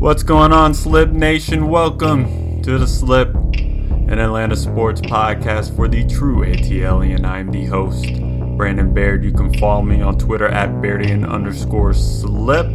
What's going on, Slip Nation? Welcome to the Slip, an Atlanta sports podcast for the true ATL, I'm the host, Brandon Baird. You can follow me on Twitter at Bairdian underscore Slip.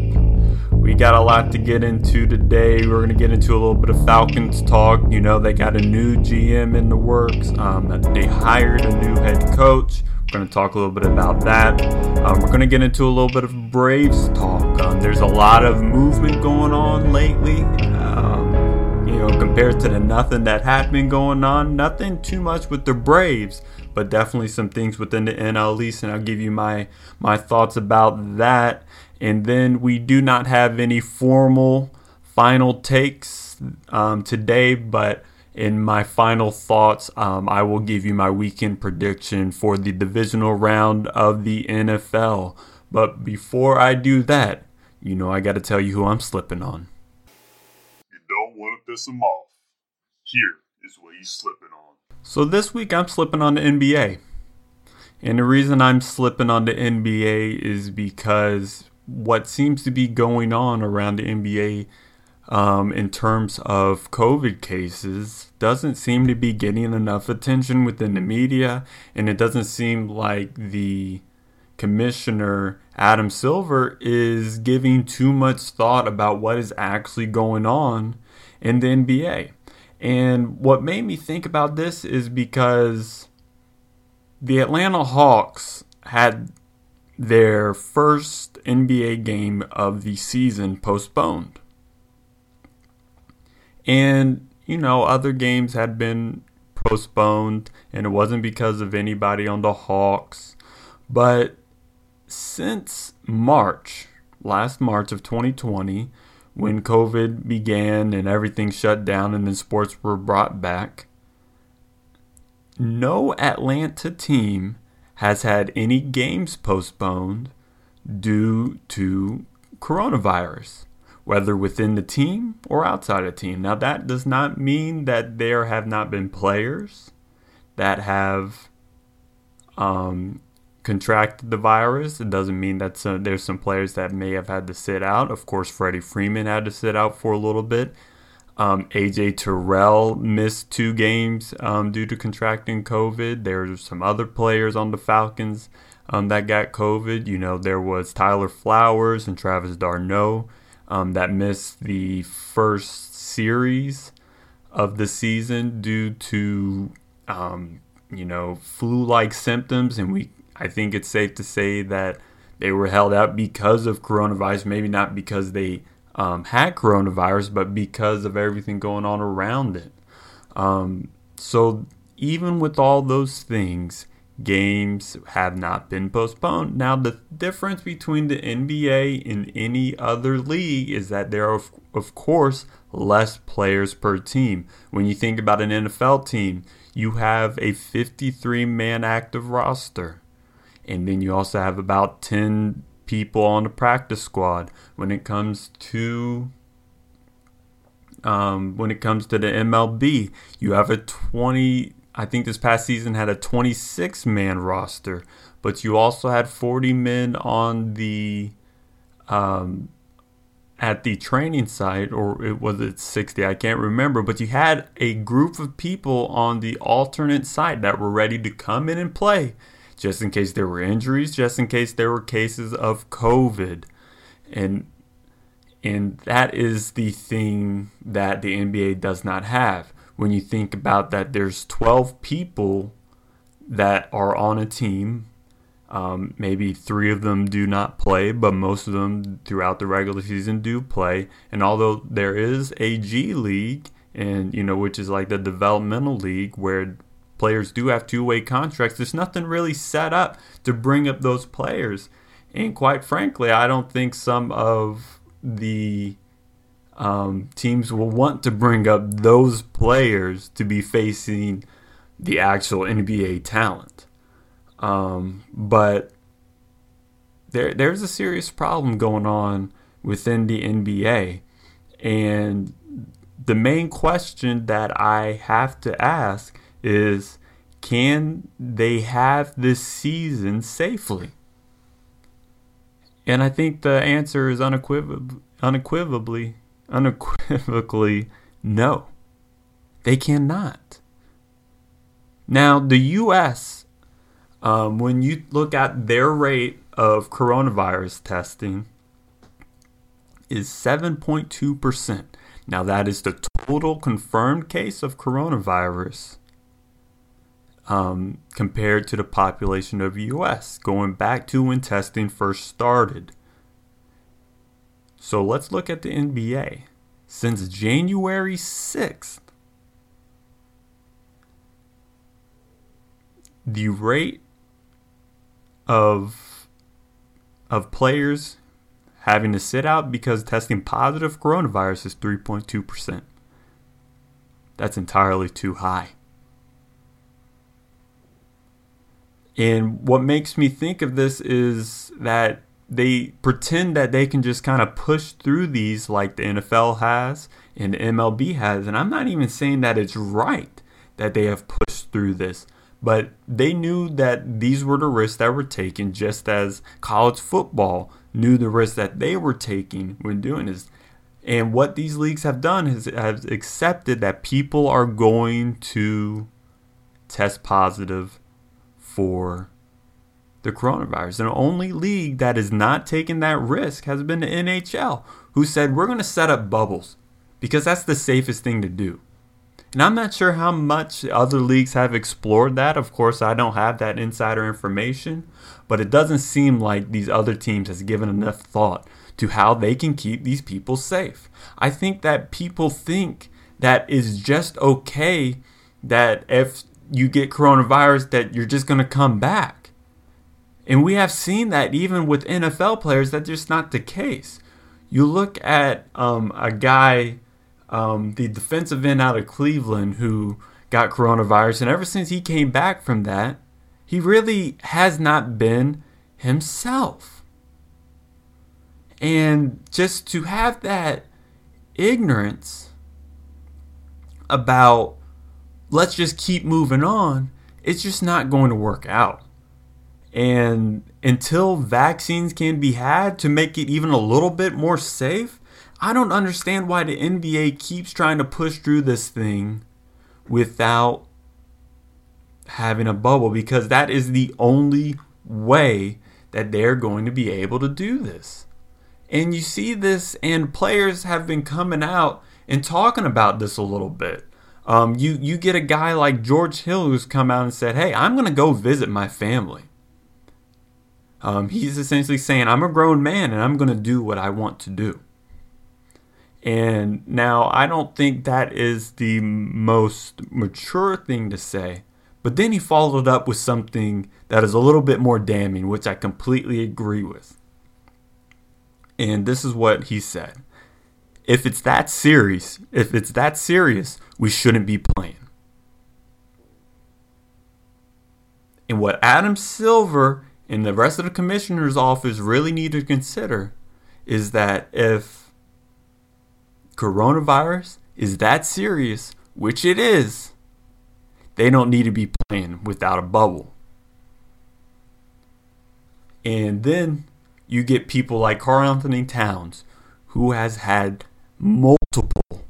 We got a lot to get into today. We're going to get into a little bit of Falcons talk. You know, they got a new GM in the works. Um, they hired a new head coach. We're going to talk a little bit about that. Um, we're going to get into a little bit of Braves talk. Um, there's a lot of movement going on lately. Um, you know, compared to the nothing that had been going on, nothing too much with the Braves, but definitely some things within the NL East, and I'll give you my my thoughts about that. And then we do not have any formal final takes um, today, but in my final thoughts, um, I will give you my weekend prediction for the divisional round of the NFL. But before I do that, you know I got to tell you who I'm slipping on. You don't want to piss him off. Here is what he's slipping on. So this week I'm slipping on the NBA. And the reason I'm slipping on the NBA is because what seems to be going on around the NBA um, in terms of COVID cases doesn't seem to be getting enough attention within the media, and it doesn't seem like the commissioner Adam Silver is giving too much thought about what is actually going on in the NBA. And what made me think about this is because the Atlanta Hawks had their first NBA game of the season postponed. And, you know, other games had been postponed, and it wasn't because of anybody on the Hawks. But since March, last March of 2020, when COVID began and everything shut down and then sports were brought back, no Atlanta team has had any games postponed due to coronavirus, whether within the team or outside the team. Now, that does not mean that there have not been players that have um, contracted the virus. It doesn't mean that some, there's some players that may have had to sit out. Of course, Freddie Freeman had to sit out for a little bit. Um, AJ Terrell missed two games um, due to contracting COVID. There's some other players on the Falcons um, that got COVID. You know, there was Tyler Flowers and Travis d'Arnaud um, that missed the first series of the season due to, um, you know, flu-like symptoms, and we I think it's safe to say that they were held out because of coronavirus. Maybe not because they um, had coronavirus, but because of everything going on around it. Um, so even with all those things, games have not been postponed. Now, the difference between the NBA and any other league is that there are, of course, less players per team. When you think about an NFL team, you have a 53 man active roster. And then you also have about 10 people on the practice squad. When it comes to um, when it comes to the MLB, you have a 20. I think this past season had a 26 man roster, but you also had 40 men on the um, at the training site, or it was it 60? I can't remember, but you had a group of people on the alternate site that were ready to come in and play just in case there were injuries, just in case there were cases of COVID. And and that is the thing that the NBA does not have. When you think about that, there's 12 people that are on a team. Um, maybe three of them do not play, but most of them throughout the regular season do play. And although there is a G League, and you know, which is like the developmental league where players do have two way contracts, there's nothing really set up to bring up those players. And quite frankly, I don't think some of the um, teams will want to bring up those players to be facing the actual NBA talent. Um, but there, there's a serious problem going on within the NBA. And the main question that I have to ask is can they have this season safely? And I think the answer is unequiv- unequivocally unequivocally no. They cannot. Now, the U.S., um, when you look at their rate of coronavirus testing, is 7.2%. Now, that is the total confirmed case of coronavirus um, compared to the population of U.S., going back to when testing first started. So let's look at the NBA. Since January 6th, the rate of of players having to sit out because testing positive for coronavirus is 3.2%. That's entirely too high. And what makes me think of this is that they pretend that they can just kind of push through these like the NFL has and the MLB has. And I'm not even saying that it's right that they have pushed through this, but they knew that these were the risks that were taken, just as college football knew the risks that they were taking when doing this. And what these leagues have done is have accepted that people are going to test positive for the coronavirus. And the only league that has not taken that risk has been the NHL, who said, we're going to set up bubbles because that's the safest thing to do. And I'm not sure how much other leagues have explored that. Of course, I don't have that insider information, but it doesn't seem like these other teams has given enough thought to how they can keep these people safe. I think that people think that is just okay that if you get coronavirus that you're just going to come back. And we have seen that even with NFL players, that's just not the case. You look at um, a guy, um, the defensive end out of Cleveland, who got coronavirus, and ever since he came back from that, he really has not been himself. And just to have that ignorance about let's just keep moving on, it's just not going to work out. And until vaccines can be had to make it even a little bit more safe, I don't understand why the NBA keeps trying to push through this thing without having a bubble because that is the only way that they're going to be able to do this. And you see this, and players have been coming out and talking about this a little bit. Um, you you get a guy like George Hill who's come out and said, "Hey, I'm going to go visit my family." Um, he's essentially saying, "I'm a grown man and I'm going to do what I want to do." And now I don't think that is the most mature thing to say, but then he followed up with something that is a little bit more damning, which I completely agree with. And this is what he said if it's that serious, if it's that serious, we shouldn't be playing. And what Adam Silver and the rest of the commissioner's office really need to consider is that if coronavirus is that serious, which it is, they don't need to be playing without a bubble. And then you get people like Karl-Anthony Towns, who has had multiple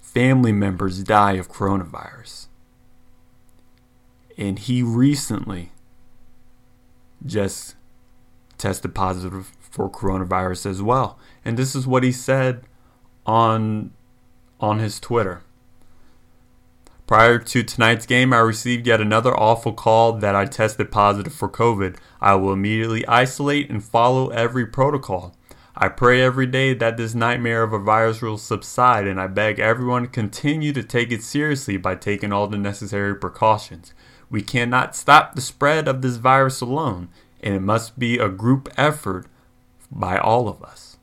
family members die of coronavirus. And he recently just tested positive for coronavirus as well. And this is what he said on on his Twitter. Prior to tonight's game, I received yet another awful call that I tested positive for COVID. I will immediately isolate and follow every protocol. I pray every day that this nightmare of a virus will subside, and I beg everyone to continue to take it seriously by taking all the necessary precautions. We cannot stop the spread of this virus alone, and it must be a group effort by all of us.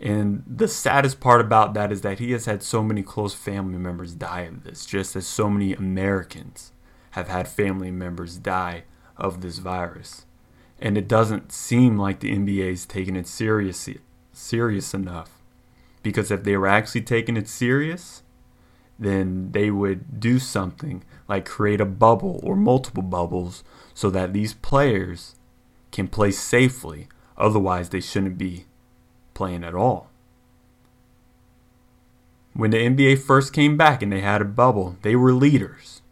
And the saddest part about that is that he has had so many close family members die of this, just as so many Americans have had family members die of this virus and it doesn't seem like the NBA is taking it serious serious enough. Because if they were actually taking it serious, then they would do something like create a bubble or multiple bubbles so that these players can play safely. Otherwise, they shouldn't be playing at all. When the NBA first came back and they had a bubble, they were leaders.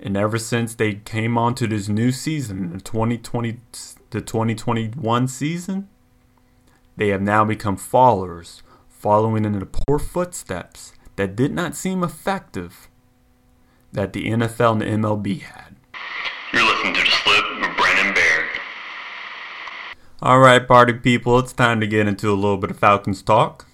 And ever since they came onto this new season, the 2020 the 2021 season, they have now become followers, following in the poor footsteps that did not seem effective that the NFL and the MLB had. You're listening to the slip with Brandon Baird. All right, party people, it's time to get into a little bit of Falcons talk.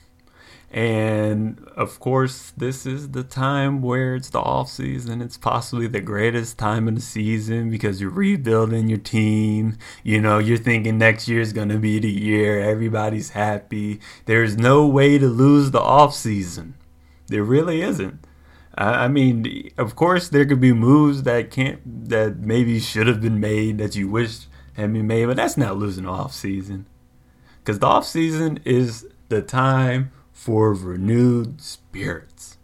And of course, this is the time where it's the off season. It's possibly the greatest time of the season because you're rebuilding your team. You know, you're thinking next year is going to be the year. Everybody's happy. There's no way to lose the off season. There really isn't. I mean, of course, there could be moves that can't that maybe should have been made that you wish had been made, but that's not losing the off season. Because the off season is the time for renewed spirits.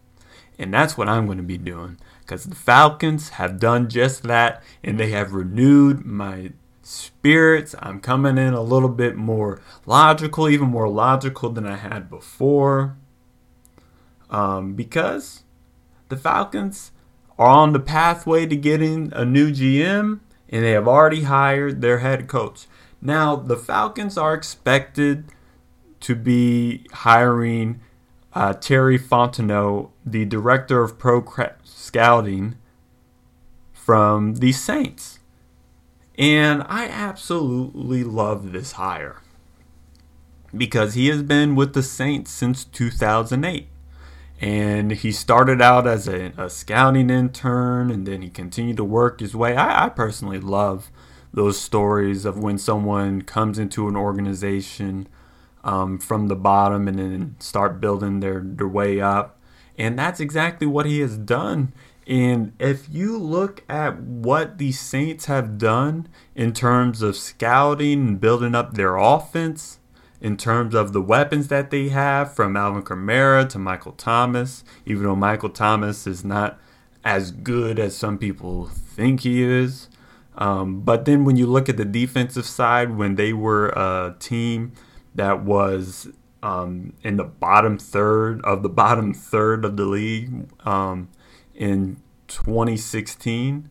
And that's what I'm going to be doing because the Falcons have done just that and they have renewed my spirits. I'm coming in a little bit more logical, even more logical than I had before. Um, because the Falcons are on the pathway to getting a new GM and they have already hired their head coach. Now, the Falcons are expected to be hiring uh, Terry Fontenot, the director of pro scouting from the Saints. And I absolutely love this hire because he has been with the Saints since 2008. And he started out as a, a scouting intern and then he continued to work his way. I, I personally love those stories of when someone comes into an organization um, from the bottom and then start building their, their way up. And that's exactly what he has done. And if you look at what the Saints have done in terms of scouting and building up their offense, in terms of the weapons that they have, from Alvin Kamara to Michael Thomas, even though Michael Thomas is not as good as some people think he is. Um, but then when you look at the defensive side, when they were a team that was um, in the bottom third of the bottom third of the league um, in 2016.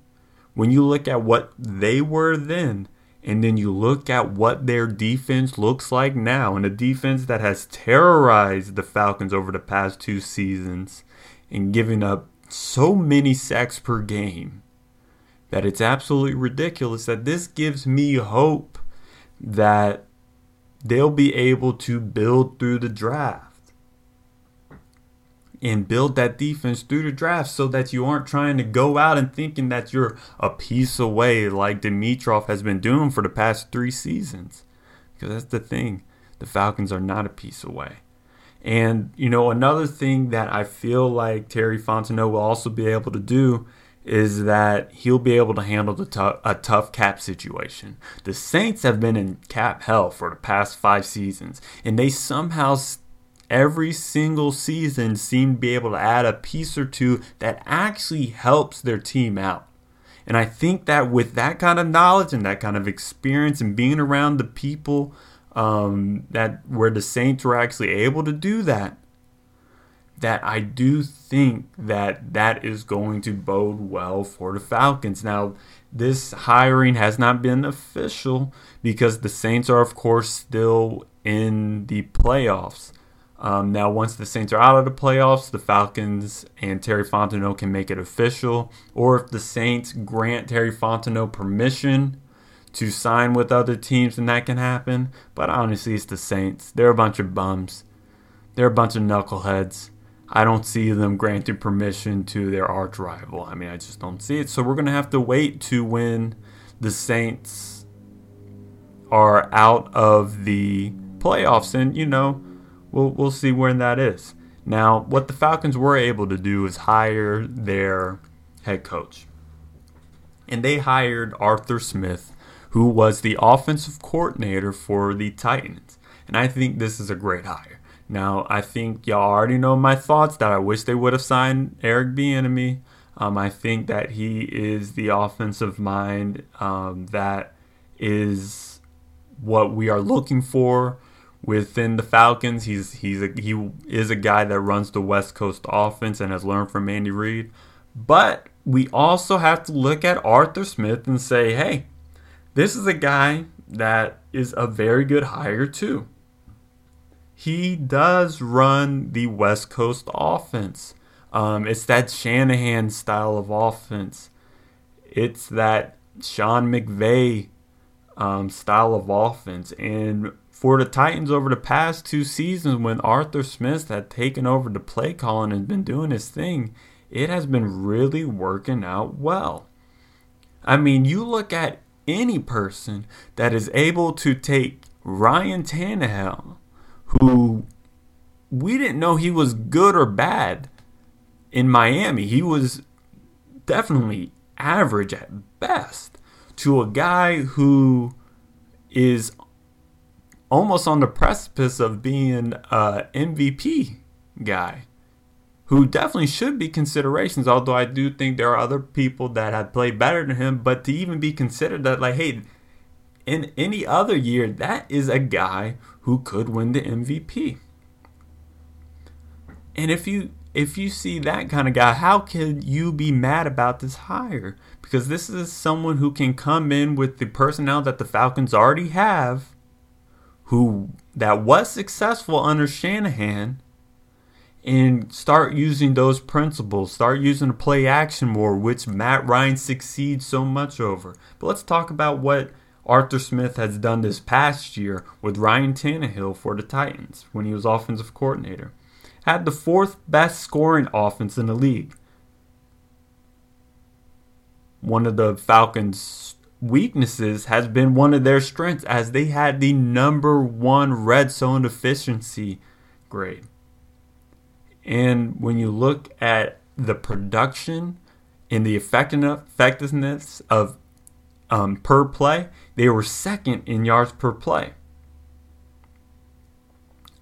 When you look at what they were then, and then you look at what their defense looks like now, and a defense that has terrorized the Falcons over the past two seasons and giving up so many sacks per game that it's absolutely ridiculous that this gives me hope that they'll be able to build through the draft and build that defense through the draft so that you aren't trying to go out and thinking that you're a piece away like Dimitroff has been doing for the past three seasons. Because that's the thing. The Falcons are not a piece away. And, you know, another thing that I feel like Terry Fontenot will also be able to do is that he'll be able to handle the t- a tough cap situation. The Saints have been in cap hell for the past five seasons, and they somehow every single season seem to be able to add a piece or two that actually helps their team out. And I think that with that kind of knowledge and that kind of experience and being around the people um, that where the Saints were actually able to do that, that I do think that that is going to bode well for the Falcons. Now, this hiring has not been official because the Saints are, of course, still in the playoffs. Um, now, once the Saints are out of the playoffs, the Falcons and Terry Fontenot can make it official. Or if the Saints grant Terry Fontenot permission to sign with other teams, then that can happen. But honestly, it's the Saints. They're a bunch of bums. They're a bunch of knuckleheads. I don't see them granting permission to their arch rival. I mean, I just don't see it. So we're going to have to wait to when the Saints are out of the playoffs. And, you know, we'll, we'll see when that is. Now, what the Falcons were able to do is hire their head coach. And they hired Arthur Smith, who was the offensive coordinator for the Titans. And I think this is a great hire. Now, I think y'all already know my thoughts that I wish they would have signed Eric Bieniemy. Um, I think that he is the offensive mind um, that is what we are looking for within the Falcons. He's he's a, he is a guy that runs the West Coast offense and has learned from Andy Reid. But we also have to look at Arthur Smith and say, hey, this is a guy that is a very good hire too. He does run the West Coast offense. Um, it's that Shanahan style of offense. It's that Sean McVay um, style of offense. And for the Titans over the past two seasons, when Arthur Smith had taken over the play calling and been doing his thing, it has been really working out well. I mean, you look at any person that is able to take Ryan Tannehill, who we didn't know he was good or bad in Miami. He was definitely average at best to a guy who is almost on the precipice of being an MVP guy who definitely should be considerations. Although I do think there are other people that have played better than him, but to even be considered that, like, hey, in any other year, that is a guy who could win the MVP. And if you if you see that kind of guy, how can you be mad about this hire? Because this is someone who can come in with the personnel that the Falcons already have, who that was successful under Shanahan, and start using those principles. Start using the play action more, which Matt Ryan succeeds so much over. But let's talk about what Arthur Smith has done this past year with Ryan Tannehill for the Titans when he was offensive coordinator had the fourth best scoring offense in the league. One of the Falcons' weaknesses has been one of their strengths as they had the number one red zone efficiency grade. And when you look at the production and the effectiveness of um, per play, they were second in yards per play.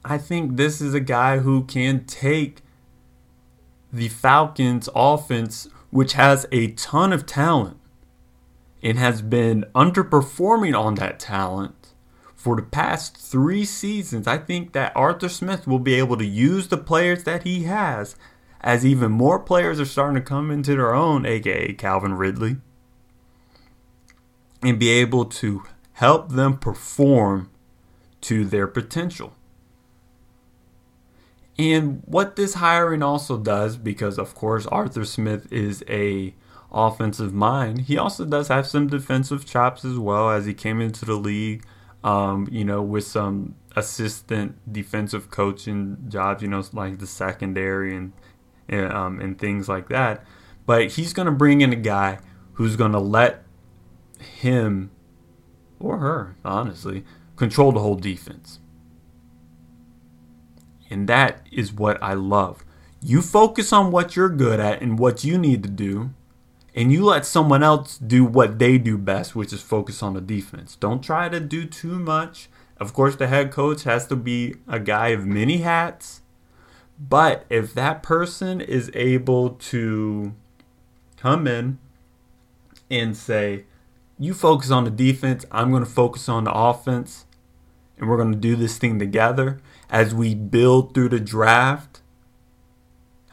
I think this is a guy who can take the Falcons offense, which has a ton of talent and has been underperforming on that talent for the past three seasons. I think that Arthur Smith will be able to use the players that he has as even more players are starting to come into their own, aka Calvin Ridley, and be able to help them perform to their potential. And what this hiring also does, because of course Arthur Smith is a offensive mind, he also does have some defensive chops as well as he came into the league, um, you know, with some assistant defensive coaching jobs, you know, like the secondary and and, um, and things like that. But he's going to bring in a guy who's going to let him or her, honestly, control the whole defense. And that is what I love. You focus on what you're good at and what you need to do, and you let someone else do what they do best, which is focus on the defense. Don't try to do too much. Of course, the head coach has to be a guy of many hats. But if that person is able to come in and say, you focus on the defense, I'm going to focus on the offense, and we're going to do this thing together, as we build through the draft,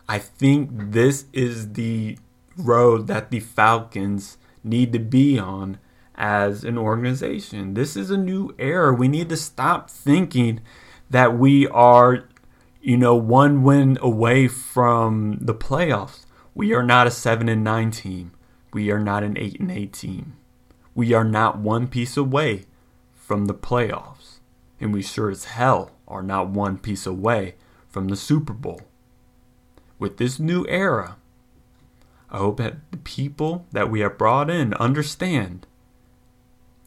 I think this is the road that the Falcons need to be on as an organization. This is a new era. We need to stop thinking that we are, you know, one win away from the playoffs. We are not a 7 and 9 team. We are not an 8 and 8 team. We are not one piece away from the playoffs. And we sure as hell are not one piece away from the Super Bowl. With this new era, I hope that the people that we have brought in understand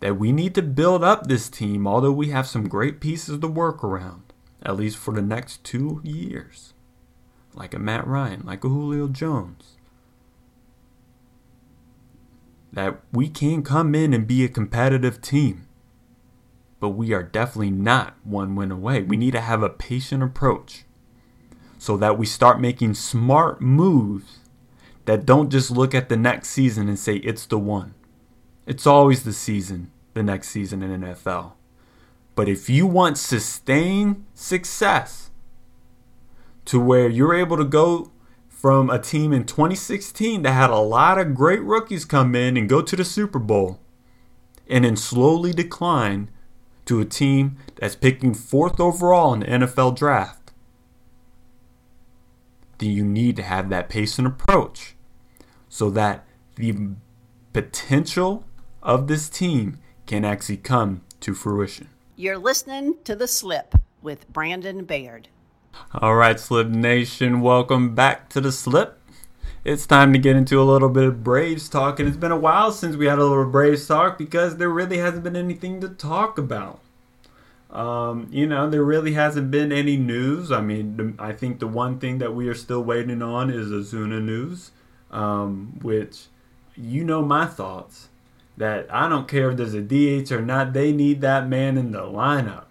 that we need to build up this team, although we have some great pieces to work around, at least for the next two years. Like a Matt Ryan, like a Julio Jones. That we can come in and be a competitive team but we are definitely not one win away. We need to have a patient approach so that we start making smart moves that don't just look at the next season and say it's the one. It's always the season, the next season in NFL. But if you want sustained success to where you're able to go from a team in 2016 that had a lot of great rookies come in and go to the Super Bowl and then slowly decline to a team that's picking fourth overall in the NFL draft, then you need to have that pace and approach so that the potential of this team can actually come to fruition. You're listening to The Slip with Brandon Baird. All right, Slip Nation, welcome back to The Slip. It's time to get into a little bit of Braves talk, and it's been a while since we had a little Braves talk because there really hasn't been anything to talk about. Um, you know, there really hasn't been any news. I mean, I think the one thing that we are still waiting on is Ozuna news, um, which you know my thoughts that I don't care if there's a DH or not, they need that man in the lineup.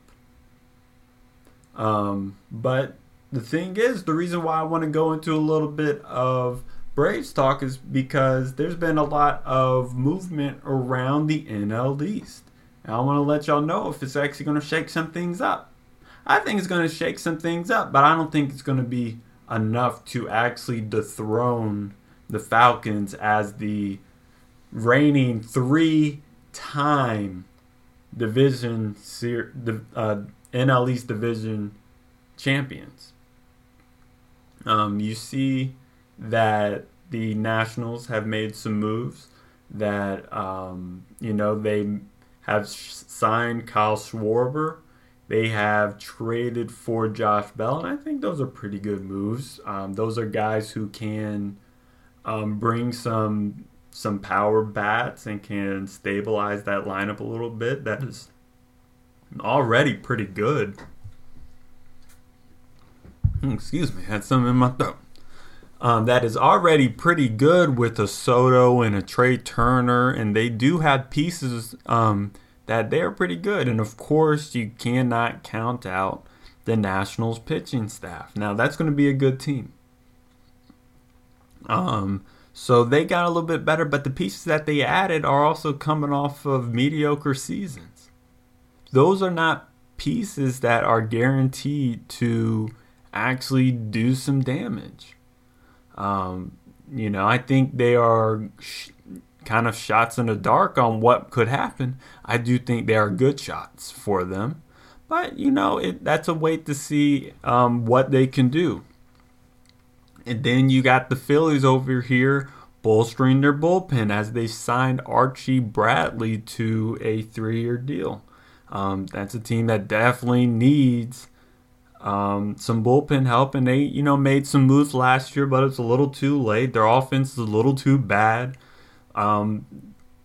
Um, but the thing is, the reason why I want to go into a little bit of Braves talk is because there's been a lot of movement around the NL East. And I want to let y'all know if it's actually going to shake some things up. I think it's going to shake some things up, but I don't think it's going to be enough to actually dethrone the Falcons as the reigning three time division uh, NL East division champions. Um, you see that the Nationals have made some moves that um, you know they have signed Kyle Schwarber. They have traded for Josh Bell, and I think those are pretty good moves. Um, those are guys who can um, bring some some power bats and can stabilize that lineup a little bit. That is already pretty good. Hmm, excuse me, had something in my throat. Um, that is already pretty good with a Soto and a Trey Turner, and they do have pieces um, that they're pretty good. And of course, you cannot count out the Nationals pitching staff. Now, that's going to be a good team. Um, so they got a little bit better, but the pieces that they added are also coming off of mediocre seasons. Those are not pieces that are guaranteed to actually do some damage. Um, you know, I think they are sh- kind of shots in the dark on what could happen. I do think they are good shots for them, but you know, it, that's a wait to see um, what they can do. And then you got the Phillies over here bolstering their bullpen as they signed Archie Bradley to a three year deal. Um, that's a team that definitely needs um, some bullpen help, and they, you know, made some moves last year, but it's a little too late. Their offense is a little too bad um,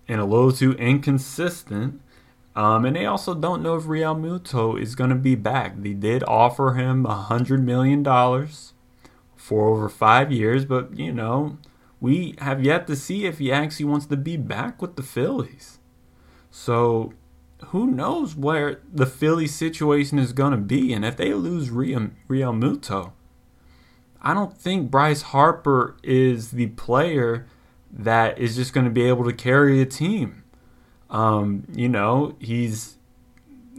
and a little too inconsistent. Um, and they also don't know if Realmuto is going to be back. They did offer him a $100 million for over five years, but you know, we have yet to see if he actually wants to be back with the Phillies. So who knows where the Philly situation is going to be, and if they lose Real, Realmuto, I don't think Bryce Harper is the player that is just going to be able to carry a team. Um, you know, he's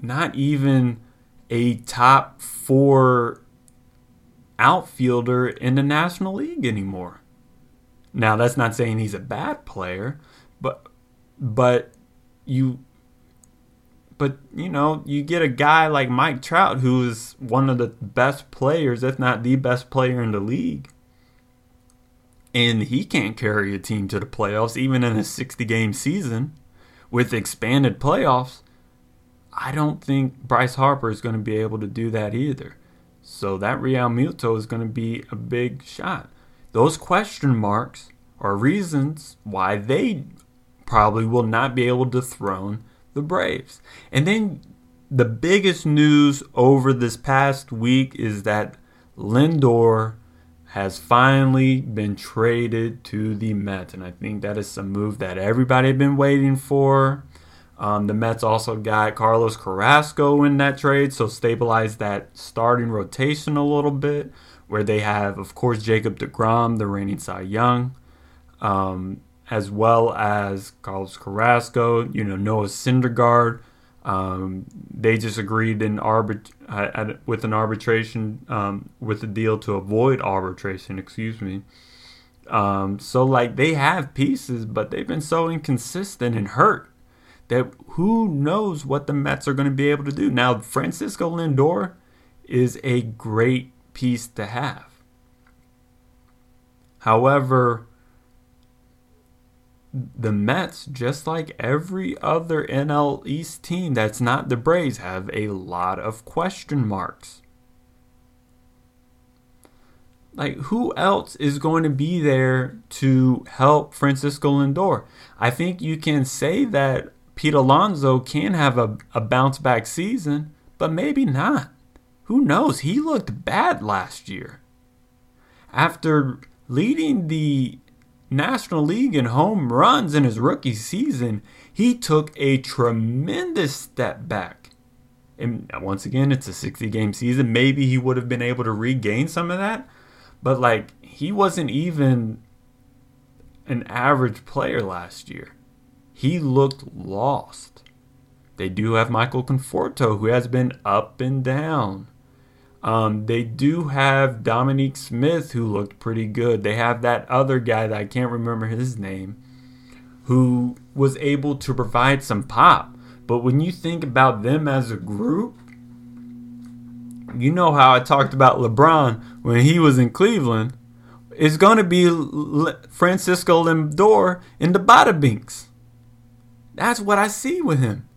not even a top four outfielder in the National League anymore. Now, that's not saying he's a bad player, but but you but you know, you get a guy like Mike Trout who is one of the best players, if not the best player in the league. And he can't carry a team to the playoffs even in a 60 game season with expanded playoffs. I don't think Bryce Harper is going to be able to do that either. So that Realmuto is going to be a big shot. Those question marks are reasons why they probably will not be able to throne the Braves. And then the biggest news over this past week is that Lindor has finally been traded to the Mets. And I think that is a move that everybody had been waiting for. Um, the Mets also got Carlos Carrasco in that trade, so stabilize that starting rotation a little bit, where they have, of course, Jacob DeGrom, the reigning Cy Young, um, as well as Carlos Carrasco, you know, Noah Syndergaard, Um, they just agreed in arbit- uh, with an arbitration um, with a deal to avoid arbitration. Excuse me. Um, so like they have pieces, but they've been so inconsistent and hurt that who knows what the Mets are going to be able to do. Now Francisco Lindor is a great piece to have. However, the Mets, just like every other NL East team that's not the Braves, have a lot of question marks. Like, who else is going to be there to help Francisco Lindor? I think you can say that Pete Alonso can have a, a bounce back season, but maybe not. Who knows? He looked bad last year. After leading the National League in home runs in his rookie season, he took a tremendous step back. And once again, it's a 60 game season. Maybe he would have been able to regain some of that. But, like, he wasn't even an average player last year. He looked lost. They do have Michael Conforto, who has been up and down. Um, they do have Dominic Smith, who looked pretty good. They have that other guy that I can't remember his name, who was able to provide some pop. But when you think about them as a group, you know how I talked about LeBron when he was in Cleveland. It's going to be Francisco Lindor in the Bada Binks. That's what I see with him.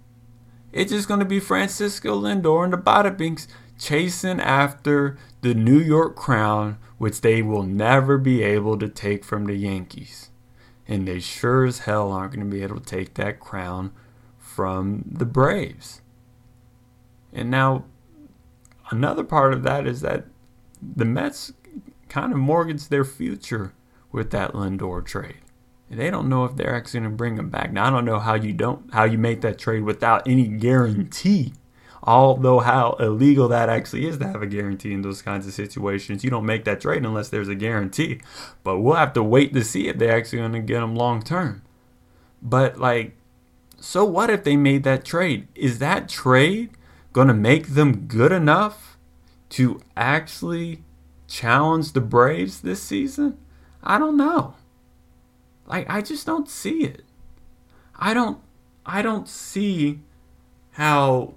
It's just going to be Francisco Lindor and the Bada Binks chasing after the New York crown, which they will never be able to take from the Yankees. And they sure as hell aren't going to be able to take that crown from the Braves. And now, another part of that is that the Mets kind of mortgaged their future with that Lindor trade. And they don't know if they're actually going to bring him back. Now I don't know how you don't how you make that trade without any guarantee Although how illegal that actually is to have a guarantee in those kinds of situations, you don't make that trade unless there's a guarantee. But we'll have to wait to see if they're actually going to get them long term. But like, so what if they made that trade? Is that trade going to make them good enough to actually challenge the Braves this season? I don't know. Like I just don't see it. I don't I don't see how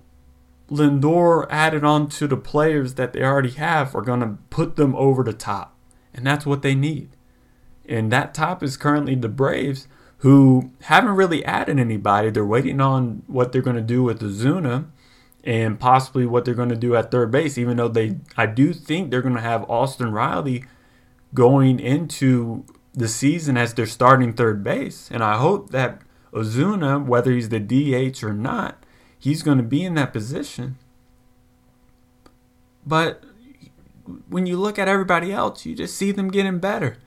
Lindor added on to the players that they already have are going to put them over the top. And that's what they need. And that top is currently the Braves, who haven't really added anybody. They're waiting on what they're going to do with Ozuna and possibly what they're going to do at third base, even though they I do think they're going to have Austin Riley going into the season as their starting third base. And I hope that Ozuna, whether he's the DH or not, he's going to be in that position. But when you look at everybody else, you just see them getting better.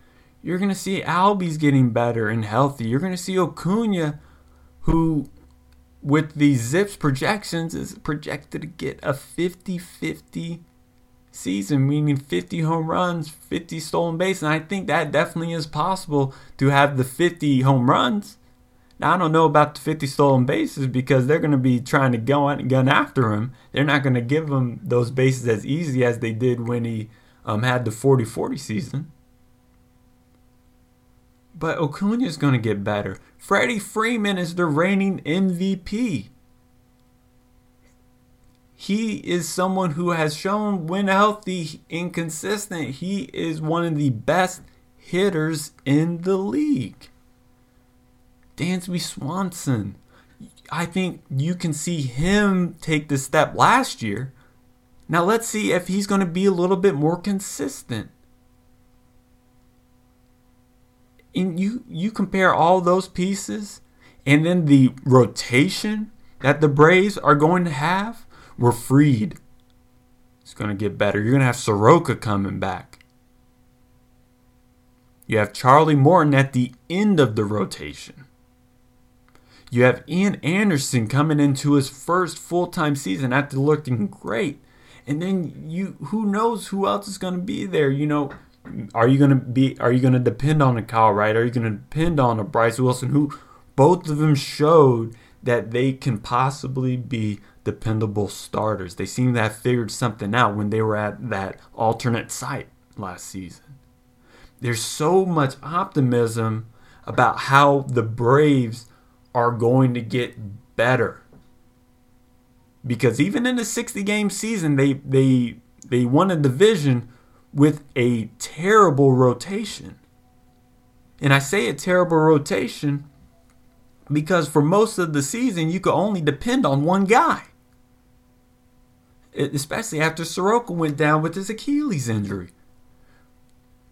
You're going to see Albies getting better and healthy. You're going to see Acuna, who, with the ZiPS projections, is projected to get a 50 50 season, meaning 50 home runs, 50 stolen base. And I think that definitely is possible to have the 50 home runs now, I don't know about the 50 stolen bases because they're going to be trying to go and gun after him. They're not going to give him those bases as easy as they did when he um, had the 40 40 season. But Acuna is going to get better. Freddie Freeman is the reigning MVP. He is someone who has shown when healthy, inconsistent. He is one of the best hitters in the league. Dansby Swanson. I think you can see him take the step last year. Now let's see if he's going to be a little bit more consistent. And you you compare all those pieces and then the rotation that the Braves are going to have, we're freed. It's going to get better. You're going to have Soroka coming back. You have Charlie Morton at the end of the rotation. You have Ian Anderson coming into his first full time season after looking great. And then you who knows who else is gonna be there, you know. Are you gonna be are you gonna depend on a Kyle Wright? Are you gonna depend on a Bryce Wilson who both of them showed that they can possibly be dependable starters. They seem to have figured something out when they were at that alternate site last season. There's so much optimism about how the Braves are going to get better. Because even in the 60 game season, they they they won a division with a terrible rotation. And I say a terrible rotation because for most of the season you could only depend on one guy. Especially after Soroka went down with his Achilles injury.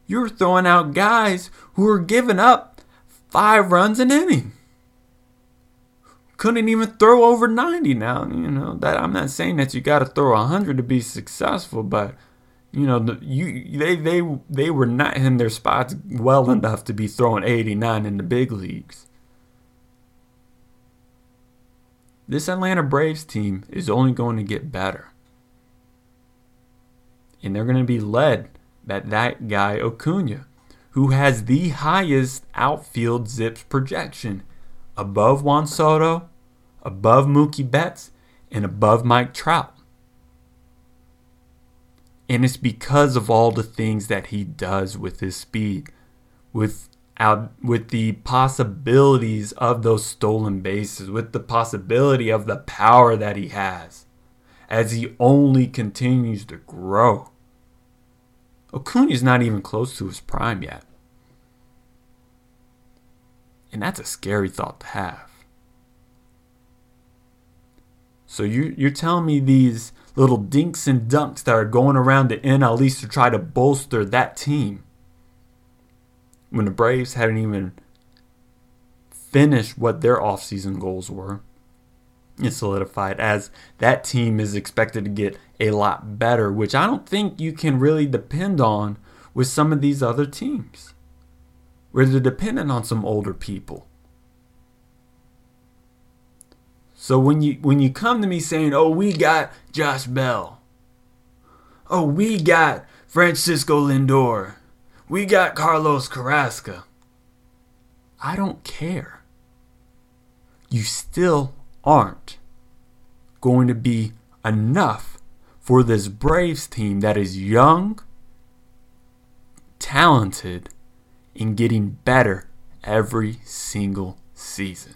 You're throwing out guys who are giving up five runs an inning. Couldn't even throw over 90 now. You know that I'm not saying that you got to throw 100 to be successful, but you know the, you they they they were not in their spots well enough to be throwing 89 in the big leagues. This Atlanta Braves team is only going to get better. And they're going to be led by that guy Acuna, who has the highest outfield ZiPS projection, above Juan Soto, above Mookie Betts, and above Mike Trout. And it's because of all the things that he does with his speed, with out with the possibilities of those stolen bases, with the possibility of the power that he has as he only continues to grow. Acuna's not even close to his prime yet. And that's a scary thought to have. So you, you're telling me these little dinks and dunks that are going around the NL East to try to bolster that team when the Braves hadn't even finished what their offseason goals were and solidified as that team is expected to get a lot better, which I don't think you can really depend on with some of these other teams, where they're dependent on some older people. So when you when you come to me saying, "Oh, we got Josh Bell," "Oh, we got Francisco Lindor," "We got Carlos Carrasco," I don't care. You still aren't going to be enough for this Braves team that is young, talented, and getting better every single season.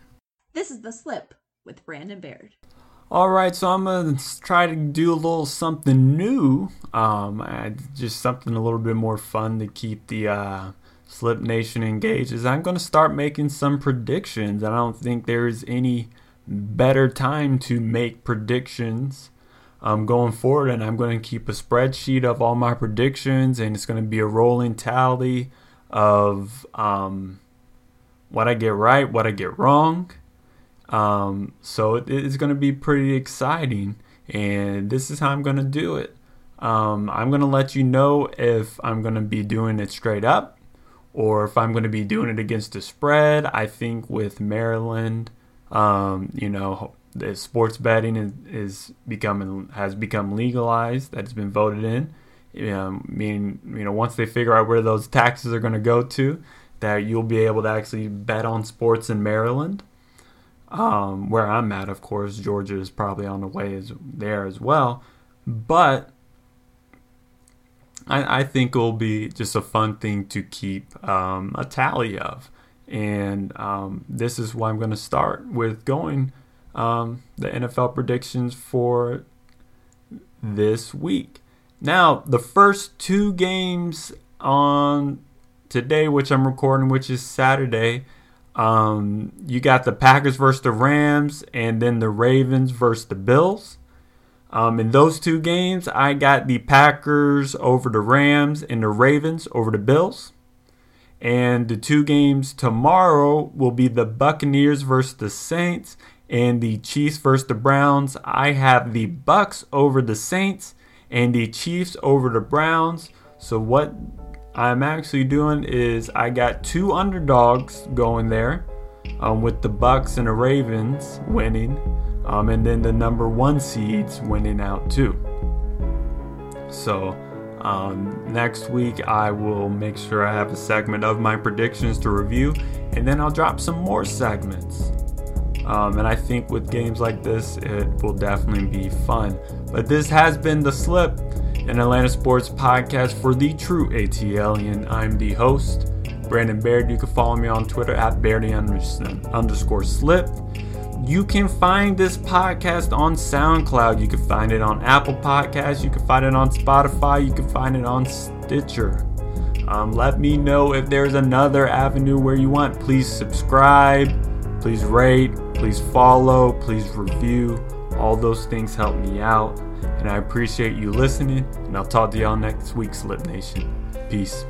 This is The Slip with Brandon Baird. All right, so I'm gonna try to do a little something new. Um, just something a little bit more fun to keep the uh, Slip Nation engaged. Is I'm gonna start making some predictions. I don't think there's any better time to make predictions um, going forward. And I'm going to keep a spreadsheet of all my predictions, and it's going to be a rolling tally of um, what I get right, what I get wrong. Um, so it, it's going to be pretty exciting, and this is how I'm going to do it. Um, I'm going to let you know if I'm going to be doing it straight up or if I'm going to be doing it against the spread. I think with Maryland, um, you know, the sports betting is, is becoming has become legalized. That's been voted in. Um, meaning, you know, once they figure out where those taxes are going to go to, that you'll be able to actually bet on sports in Maryland. Um, where I'm at, of course, Georgia is probably on the way as there as well. But I, I think it'll be just a fun thing to keep um, a tally of. And um, this is why I'm going to start with going um, the NFL predictions for this week. Now, the first two games on today, which I'm recording, which is Saturday, um, you got the Packers versus the Rams, and then the Ravens versus the Bills. Um, in those two games, I got the Packers over the Rams and the Ravens over the Bills. And the two games tomorrow will be the Buccaneers versus the Saints and the Chiefs versus the Browns. I have the Bucks over the Saints and the Chiefs over the Browns. So what I'm actually doing is I got two underdogs going there, um, with the Bucks and the Ravens winning, um, and then the number one seeds winning out too. So um, next week I will make sure I have a segment of my predictions to review, and then I'll drop some more segments. Um, and I think with games like this, it will definitely be fun. But this has been The Slip, an Atlanta sports podcast for the true ATLian. I'm the host, Brandon Baird. You can follow me on Twitter at Bairdy underscore slip. You can find this podcast on SoundCloud. You can find it on Apple Podcasts. You can find it on Spotify. You can find it on Stitcher. Um, let me know if there's another avenue where you want. Please subscribe. Please rate. Please follow. Please review. All those things help me out. And I appreciate you listening. And I'll talk to y'all next week, Slip Nation. Peace.